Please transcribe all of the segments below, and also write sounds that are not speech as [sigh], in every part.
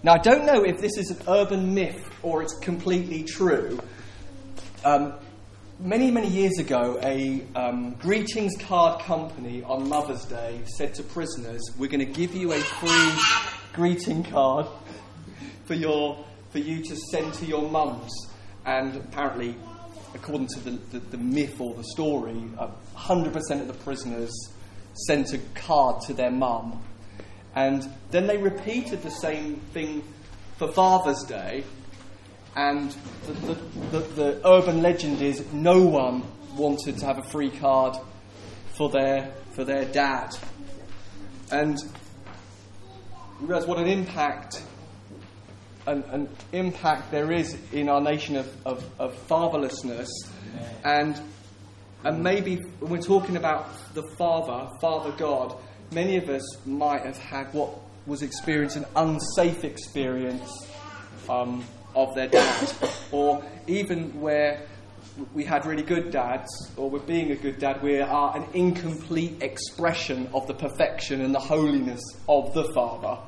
Now, I don't know if this is an urban myth or it's completely true. Um, many, many years ago, a um, greetings card company on Mother's Day said to prisoners, We're going to give you a free greeting card for, your, for you to send to your mums. And apparently, according to the, the, the myth or the story, uh, 100% of the prisoners sent a card to their mum. And then they repeated the same thing for Father's Day. And the, the, the, the urban legend is no one wanted to have a free card for their, for their dad. And you realise what an impact an, an, impact there is in our nation of, of, of fatherlessness. And, and maybe when we're talking about the Father, Father God, many of us might have had what was experienced an unsafe experience um, of their dad, or even where we had really good dads, or we're being a good dad, we are an incomplete expression of the perfection and the holiness of the Father.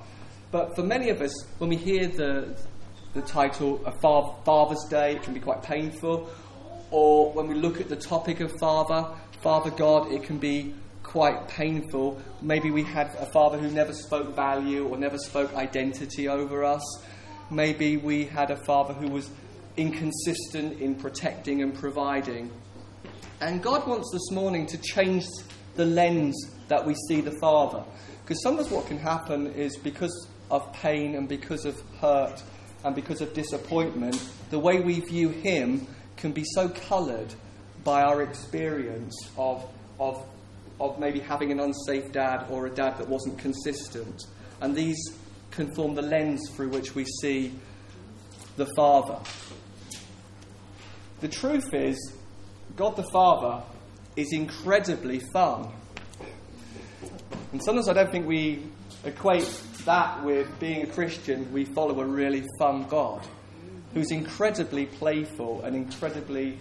But for many of us, when we hear the, the title of Father's Day, it can be quite painful. Or when we look at the topic of Father, Father God, it can be quite painful. Maybe we had a father who never spoke value or never spoke identity over us. Maybe we had a father who was inconsistent in protecting and providing. And God wants this morning to change the lens that we see the Father. Because sometimes what can happen is because of pain and because of hurt and because of disappointment, the way we view Him can be so coloured by our experience of, of, of maybe having an unsafe dad or a dad that wasn't consistent. And these can form the lens through which we see the Father. The truth is, God the Father is incredibly fun. And sometimes I don't think we equate that with being a Christian, we follow a really fun God who's incredibly playful and incredibly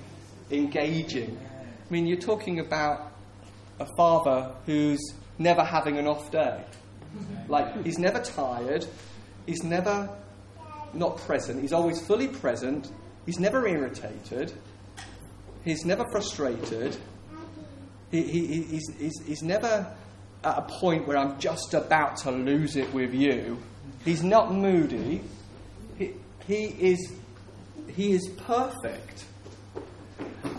engaging. I mean, you're talking about a father who's never having an off day. Like, he's never tired, he's never not present, he's always fully present, he's never irritated, he's never frustrated, he, he, he's, he's, he's never at a point where I'm just about to lose it with you. He's not moody. He, he, is, he is perfect.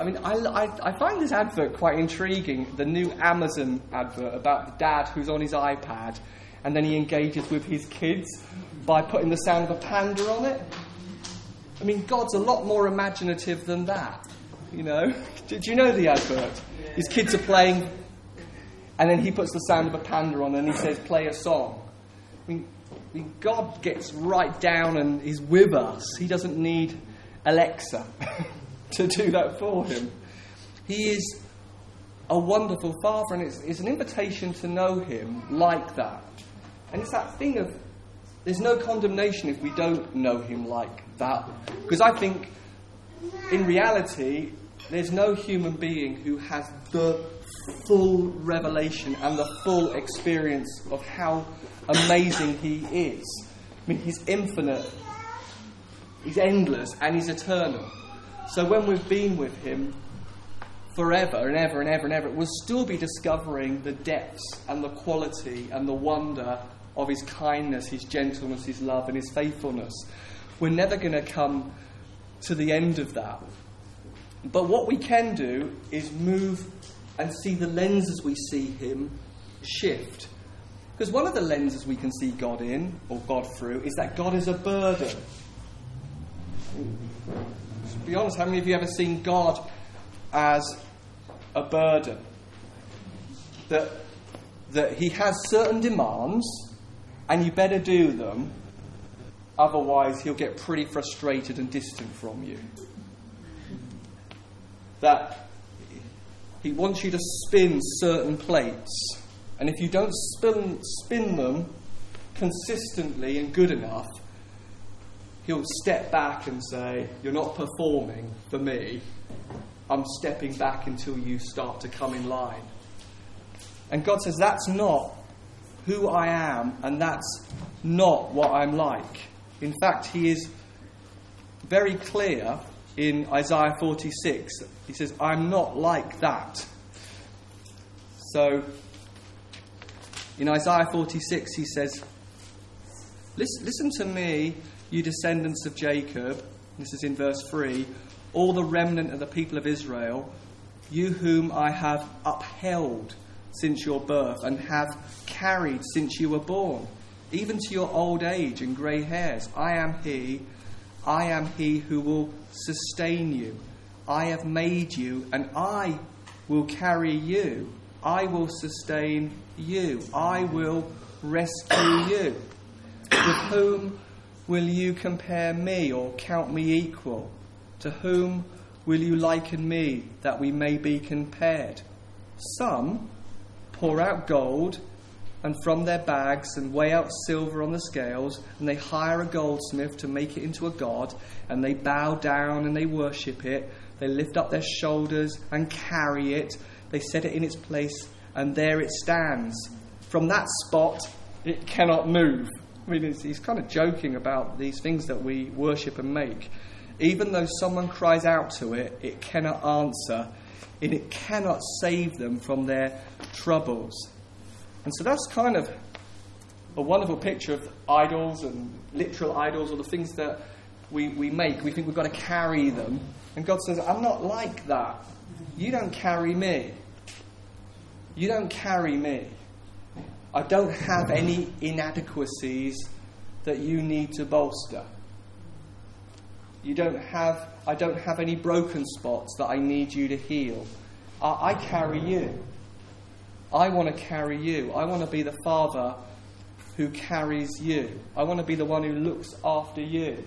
I mean, I, I, I, find this advert quite intriguing the new Amazon advert about the dad who's on his iPad and then he engages with his kids by putting the sound of a panda on it. I mean, God's a lot more imaginative than that. You know? [laughs] Did you know the advert? His kids are playing and then he puts the sound of a panda on and he says, play a song. I mean, I mean, God gets right down and is with us. He doesn't need Alexa [laughs] to do that for him. He is a wonderful Father, and it's, it's an invitation to know Him like that. And it's that thing of there's no condemnation if we don't know Him like that. Because I think, in reality, there's no human being who has the full revelation and the full experience of how amazing He is. I mean, He's infinite, He's endless, and He's eternal. So when we've been with Him forever and ever and ever and ever, we'll still be discovering the depths and the quality and the wonder of His kindness, His gentleness, His love, and His faithfulness. We're never going to come to the end of that. But what we can do is move and see the lenses we see Him shift. Because one of the lenses we can see God in, or God through, is that God is a burden. Be honest, how many of you ever seen God as a burden? That, that He has certain demands, and you better do them, otherwise, He'll get pretty frustrated and distant from you. That he wants you to spin certain plates. And if you don't spin, spin them consistently and good enough, he'll step back and say, You're not performing for me. I'm stepping back until you start to come in line. And God says, That's not who I am, and that's not what I'm like. In fact, he is very clear in Isaiah 46. He says, I'm not like that. So, in Isaiah 46, he says, Listen, listen to me, you descendants of Jacob. This is in verse 3 all the remnant of the people of Israel, you whom I have upheld since your birth and have carried since you were born, even to your old age and grey hairs. I am He, I am He who will sustain you. I have made you, and I will carry you. I will sustain you. I will rescue you. With whom will you compare me or count me equal? To whom will you liken me that we may be compared? Some pour out gold and from their bags and weigh out silver on the scales, and they hire a goldsmith to make it into a god, and they bow down and they worship it. They lift up their shoulders and carry it. They set it in its place, and there it stands. From that spot, it cannot move. I mean, he's kind of joking about these things that we worship and make. Even though someone cries out to it, it cannot answer, and it cannot save them from their troubles. And so that's kind of a wonderful picture of idols and literal idols or the things that we, we make. We think we've got to carry them. And God says, I'm not like that. You don't carry me. You don't carry me. I don't have any inadequacies that you need to bolster. You don't have, I don't have any broken spots that I need you to heal. I, I carry you. I want to carry you. I want to be the father who carries you. I want to be the one who looks after you.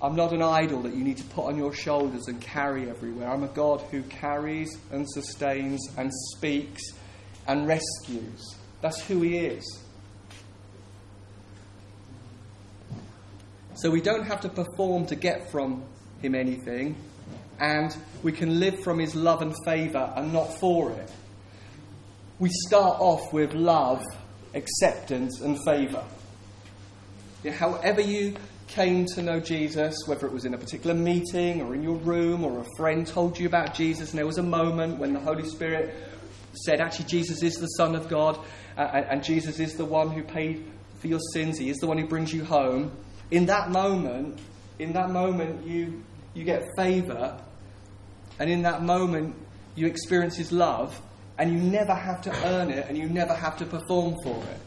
I'm not an idol that you need to put on your shoulders and carry everywhere. I'm a God who carries and sustains and speaks and rescues. That's who He is. So we don't have to perform to get from him anything, and we can live from his love and favour and not for it. We start off with love, acceptance, and favour. Yeah, however, you came to know Jesus, whether it was in a particular meeting or in your room or a friend told you about Jesus, and there was a moment when the Holy Spirit said, Actually, Jesus is the Son of God, uh, and Jesus is the one who paid for your sins, He is the one who brings you home in that moment, in that moment, you, you get favor, and in that moment, you experience His love, and you never have to earn it, and you never have to perform for it.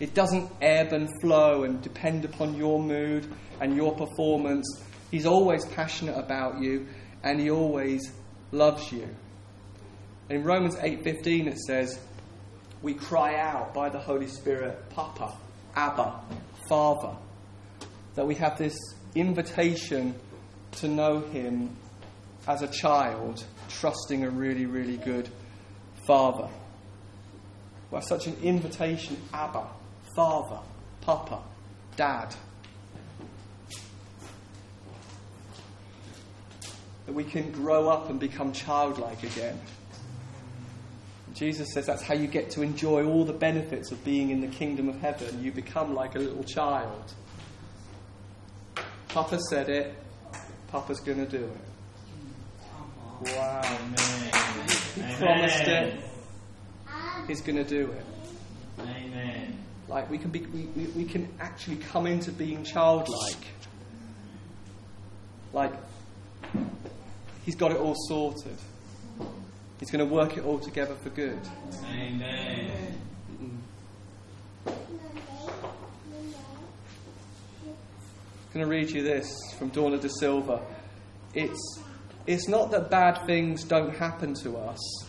It doesn't ebb and flow and depend upon your mood and your performance. He's always passionate about you, and He always loves you. In Romans 8:15 it says, "We cry out by the Holy Spirit, Papa, Abba, Father." that we have this invitation to know Him as a child, trusting a really, really good Father. We such an invitation Abba, Father, Papa, Dad. That we can grow up and become childlike again. Jesus says that's how you get to enjoy all the benefits of being in the kingdom of heaven. You become like a little child. Papa said it. Papa's going to do it. Wow. Amen. He Amen. promised it. He's going to do it. Amen. Like we can be, we, we, we can actually come into being childlike. Like he's got it all sorted. He's going to work it all together for good. Amen. I'm going to read you this from Dawna De Silva. It's, it's not that bad things don't happen to us.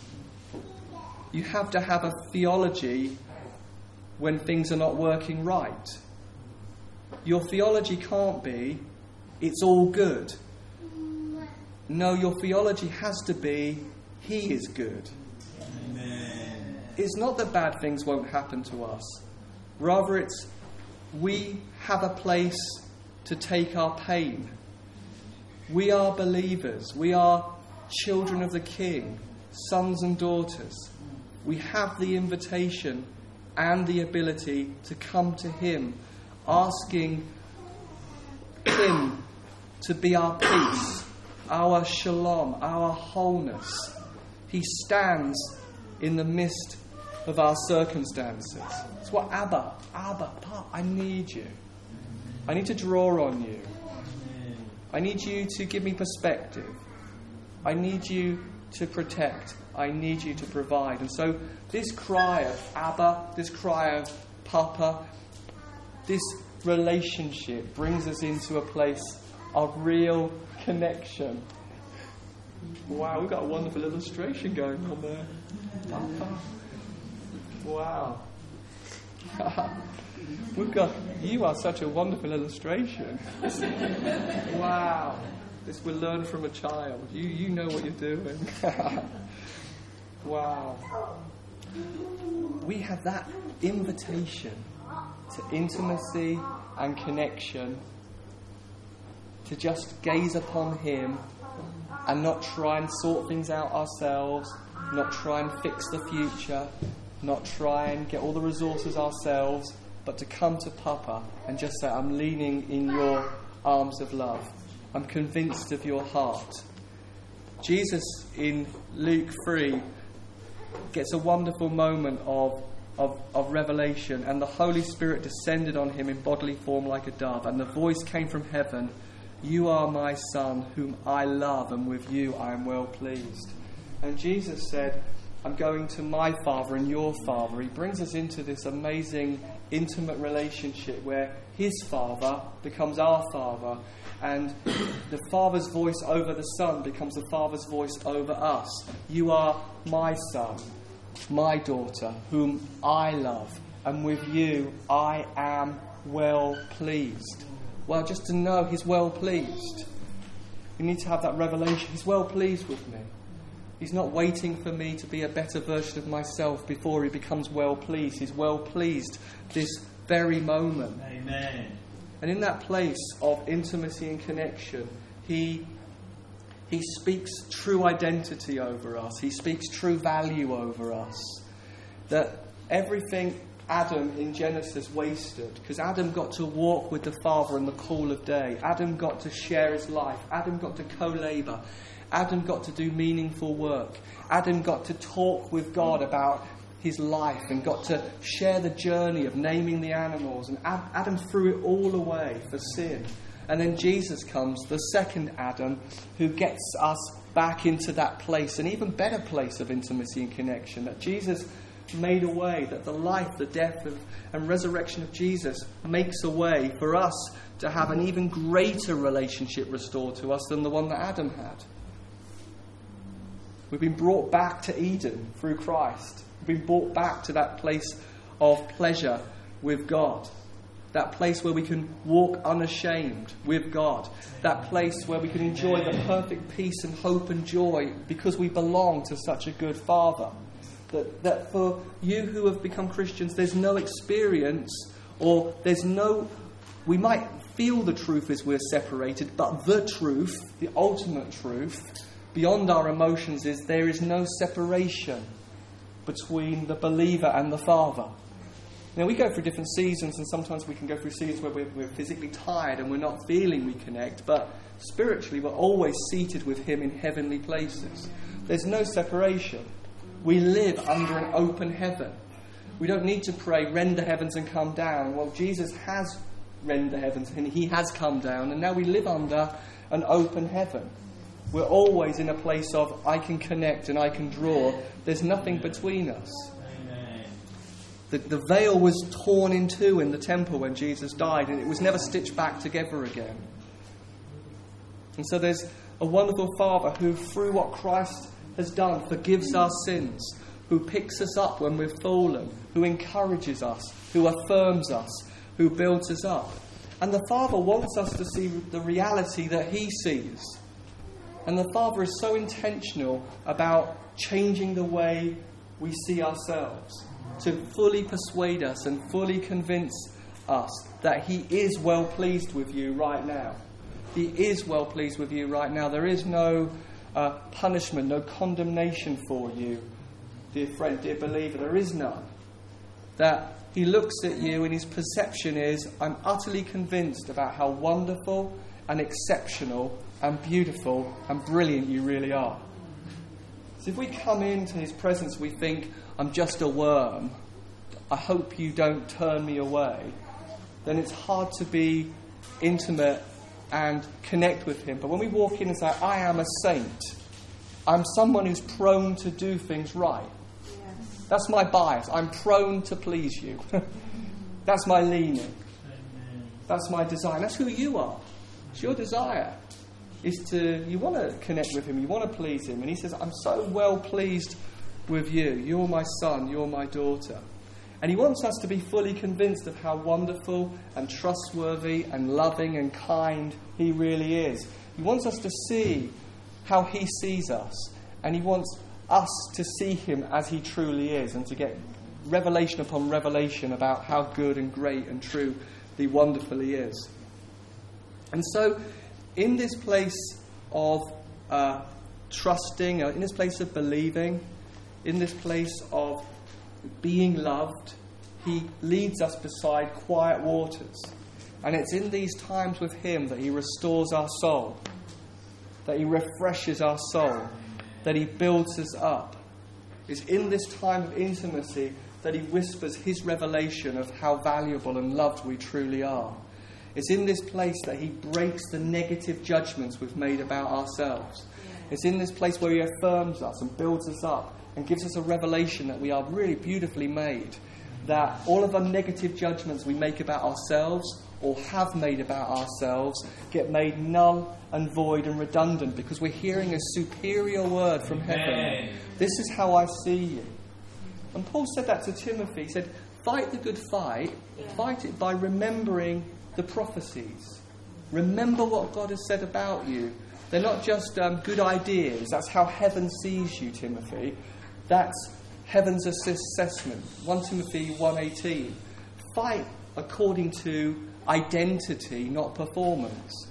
You have to have a theology when things are not working right. Your theology can't be, it's all good. No, your theology has to be, He is good. Amen. It's not that bad things won't happen to us. Rather, it's we have a place to take our pain. We are believers. We are children of the King, sons and daughters. We have the invitation and the ability to come to Him, asking Him to be our peace, our shalom, our wholeness. He stands in the midst of our circumstances. It's what Abba, Abba, Pop, I need you. I need to draw on you. I need you to give me perspective. I need you to protect. I need you to provide. And so, this cry of Abba, this cry of Papa, this relationship brings us into a place of real connection. Wow, we've got a wonderful illustration going on there. Wow. [laughs] we've got, you are such a wonderful illustration. [laughs] wow. This will learn from a child. You, you know what you're doing. [laughs] wow. We have that invitation to intimacy and connection, to just gaze upon Him and not try and sort things out ourselves, not try and fix the future, not try and get all the resources ourselves, but to come to Papa and just say, I'm leaning in your arms of love. I'm convinced of your heart. Jesus in Luke 3 gets a wonderful moment of, of, of, revelation, and the Holy Spirit descended on him in bodily form like a dove, and the voice came from heaven You are my Son, whom I love, and with you I am well pleased. And Jesus said, I'm going to my Father and your Father. He brings us into this amazing, intimate relationship where his Father becomes our Father and the Father's voice over the Son becomes the Father's voice over us. You are my Son, my daughter, whom I love, and with you I am well pleased. Well, just to know He's well pleased. We need to have that revelation. He's well pleased with me. He's not waiting for me to be a better version of myself before he becomes well pleased. He's well pleased this very moment. Amen. And in that place of intimacy and connection, he, he speaks true identity over us, he speaks true value over us. That everything Adam in Genesis wasted, because Adam got to walk with the Father in the cool of day, Adam got to share his life, Adam got to co labor. Adam got to do meaningful work. Adam got to talk with God about his life and got to share the journey of naming the animals. And Adam threw it all away for sin. And then Jesus comes, the second Adam, who gets us back into that place, an even better place of intimacy and connection. That Jesus made a way, that the life, the death, of, and resurrection of Jesus makes a way for us to have an even greater relationship restored to us than the one that Adam had. We've been brought back to Eden through Christ. We've been brought back to that place of pleasure with God. That place where we can walk unashamed with God. That place where we can enjoy the perfect peace and hope and joy because we belong to such a good Father. That, that for you who have become Christians, there's no experience or there's no. We might feel the truth as we're separated, but the truth, the ultimate truth, beyond our emotions, is there is no separation between the believer and the Father. Now, we go through different seasons, and sometimes we can go through seasons where we're, we're, physically tired and we're not feeling we connect, but spiritually, we're always seated with Him in heavenly places. There's no separation. We live under an open heaven. We don't need to pray, rend the heavens and come down. Well, Jesus has rend the heavens and He has come down, and now we live under an open heaven. We're always in a place of I can connect and I can draw. There's nothing between us. The, the veil was torn in two in the temple when Jesus died, and it was never stitched back together again. And so there's a wonderful Father who, through what Christ has done, forgives our sins, who picks us up when we've fallen, who encourages us, who affirms us, who builds us up. And the Father wants us to see the reality that He sees. And the Father is so intentional about changing the way we see ourselves to fully persuade us and fully convince us that He is well pleased with you right now. He is well pleased with you right now. There is no uh, punishment, no condemnation for you, dear friend, dear believer. There is none. that he looks at you and his perception is, I'm utterly convinced about how wonderful and exceptional and beautiful and brilliant you really are. So if we come into his presence, we think, I'm just a worm. I hope you don't turn me away. Then it's hard to be intimate and connect with him. But when we walk in and say, I am a saint, I'm someone who's prone to do things right. Yes. That's my bias. I'm prone to please you. [laughs] That's my leaning. That's my desire. That's who you are. It's your desire. Is to you want to connect with him, you want to please him. And he says, I'm so well pleased with you. You're my son, you're my daughter. And he wants us to be fully convinced of how wonderful and trustworthy and loving and kind he really is. He wants us to see how he sees us. And he wants us to see him as he truly is and to get revelation upon revelation about how good and great and true the wonderful he is. And so, in this place of uh, trusting, uh, in this place of believing, in this place of being loved, he leads us beside quiet waters. And it's in these times with him that he restores our soul that He refreshes our soul, that He builds us up. It's in this time of intimacy that He whispers His revelation of how valuable and loved we truly are. It's in this place that He breaks the negative judgments we've made about ourselves. It's in this place where He affirms us and builds us up and gives us a revelation that we are really beautifully made. That all of the negative judgments we make about ourselves or have made about ourselves get made null and void and redundant because we're hearing a superior word from heaven. This is how I see you. And Paul said that to Timothy. He said, Fight the good fight, fight it by remembering the prophecies. Remember what God has said about you. They're not just um, good ideas. That's how heaven sees you, Timothy. That's heaven's assessment. 1 Timothy 1.18. Fight according to identity, not performance.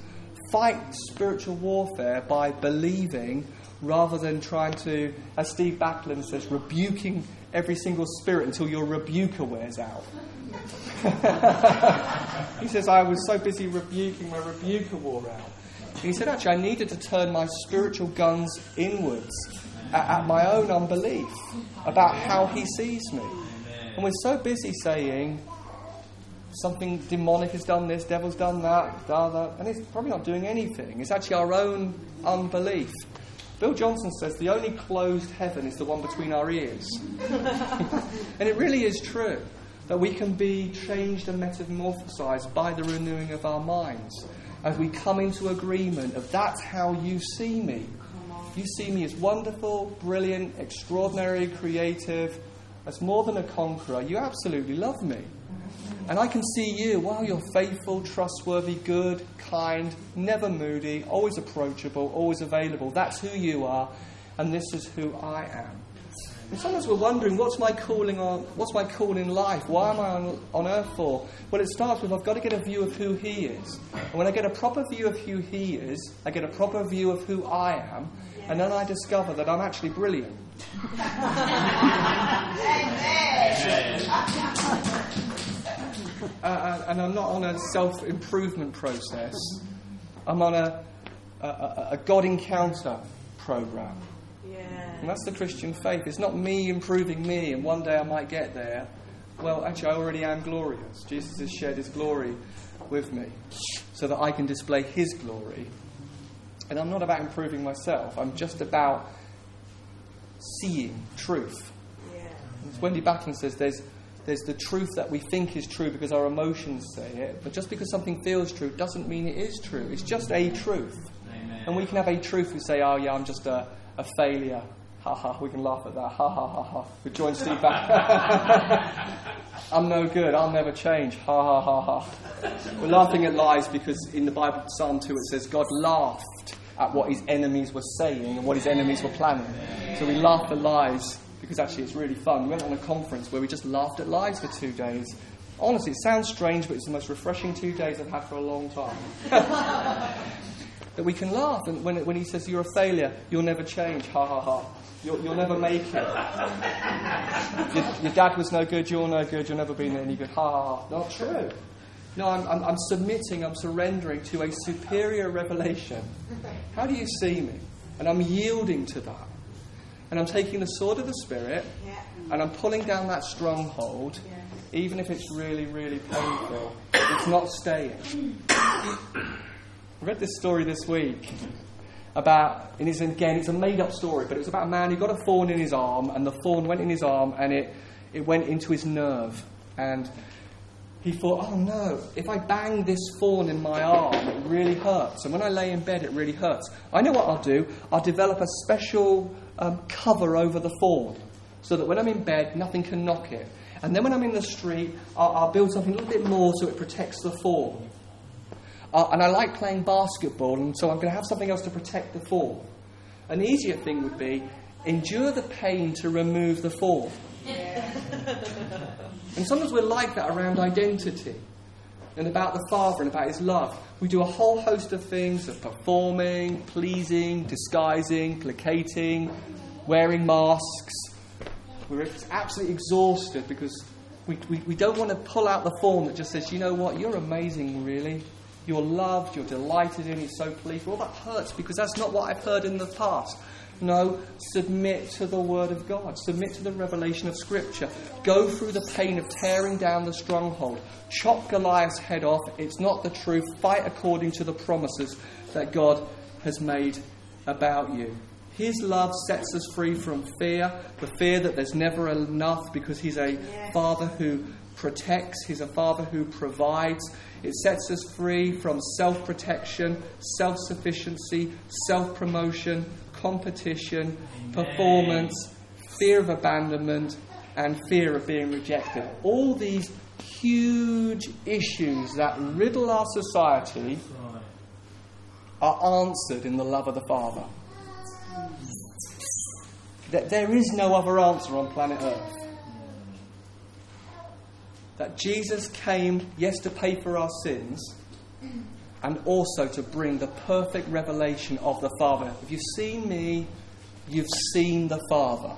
Fight spiritual warfare by believing rather than trying to, as Steve Backlund says, rebuking every single spirit until your rebuker wears out. [laughs] he says, I was so busy rebuking, my rebuker wore out. he said, actually, I needed to turn my spiritual guns inwards at, at my own unbelief about how he sees me. And we're so busy saying, something demonic has done this, devil's done that, da, da, and it's probably not doing anything. It's actually our own unbelief. Bill Johnson says the only closed heaven is the one between our ears. [laughs] and it really is true that we can be changed and metamorphosized by the renewing of our minds as we come into agreement of that's how you see me. You see me as wonderful, brilliant, extraordinary, creative, as more than a conqueror. You absolutely love me. And I can see you, wow, you're faithful, trustworthy, good, kind, never moody, always approachable, always available. That's who you are, and this is who I am. And sometimes we're wondering, what's my calling on? What's my call in life? Why am I on, on earth for? Well, it starts with I've got to get a view of who He is. And when I get a proper view of who He is, I get a proper view of who I am, and then I discover that I'm actually brilliant. [laughs] Uh, uh, and I'm not on a self improvement process. I'm on a, a, a God encounter program. Yeah. And that's the Christian faith. It's not me improving me and one day I might get there. Well, actually, I already am glorious. Jesus has shared his glory with me so that I can display his glory. And I'm not about improving myself, I'm just about seeing truth. Yeah. As Wendy Backlund says, there's there's the truth that we think is true because our emotions say it, but just because something feels true doesn't mean it is true. It's just a truth. Amen. And we can have a truth who say, oh, yeah, I'm just a, a failure. Ha ha, we can laugh at that. Ha ha ha ha. We join Steve back. [laughs] I'm no good. I'll never change. Ha ha ha ha. We're laughing at lies because in the Bible, Psalm 2, it says God laughed at what his enemies were saying and what his enemies were planning. So we laughed at lies because actually it's really fun. We went on a conference where we just laughed at lies for two days. Honestly, it sounds strange, but it's the most refreshing two days I've had for a long time. [laughs] that we can laugh, and when, when he says you're a failure, you'll never change, ha ha ha. You'll, you'll never make it. [laughs] Your, your, dad was no good, you're no good, you'll never be any good. Ha ha ha. Not true. No, I'm, I'm, I'm submitting, I'm surrendering to a superior revelation. How do you see me? And I'm yielding to that. And I'm taking the sword of the Spirit and I'm pulling down that stronghold, even if it's really, really painful. It's not staying. I read this story this week about, and it's, again, it's a made up story, but it was about a man who got a thorn in his arm, and the thorn went in his arm, and it, it went into his nerve. And he thought, oh no, if I bang this thorn in my arm, it really hurts. And when I lay in bed, it really hurts. I know what I'll do. I'll develop a special um, cover over the thorn so that when I'm in bed, nothing can knock it. And then when I'm in the street, I'll, I'll build something a little bit more so it protects the thorn. Uh, and I like playing basketball, and so I'm going to have something else to protect the thorn. An easier thing would be endure the pain to remove the thorn. [laughs] and sometimes we're like that around identity and about the Father and about His love. We do a whole host of things of performing, pleasing, disguising, placating, wearing masks. We're absolutely exhausted because we, we, we don't want to pull out the form that just says, you know what, you're amazing, really. You're loved, you're delighted in, you're so pleased. Well, that hurts because that's not what I've heard in the past. No, submit to the Word of God. Submit to the revelation of Scripture. Go through the pain of tearing down the stronghold. Chop Goliath's head off. It's not the truth. Fight according to the promises that God has made about you. His love sets us free from fear, the fear that there's never enough because He's a Father who protects, He's a Father who provides. It sets us free from self protection, self sufficiency, self promotion, competition, performance, fear of abandonment, and fear of being rejected. All these huge issues that riddle our society are answered in the love of the Father. That there is no other answer on planet Earth. That Jesus came, yes, to pay for our sins and also to bring the perfect revelation of the Father. If you've seen me, you've seen the Father.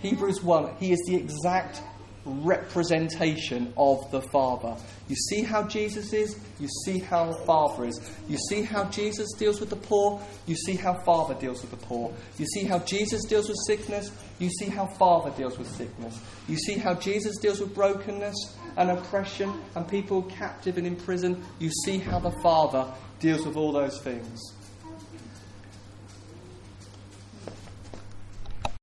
Hebrews 1, he is the exact representation of the Father. You see how Jesus is, you see how the Father is. You see how Jesus deals with the poor, you see how Father deals with the poor. You see how Jesus deals with sickness, you see how Father deals with sickness. You see how Jesus deals with brokenness and oppression and people captive and in prison. You see how the Father deals with all those things.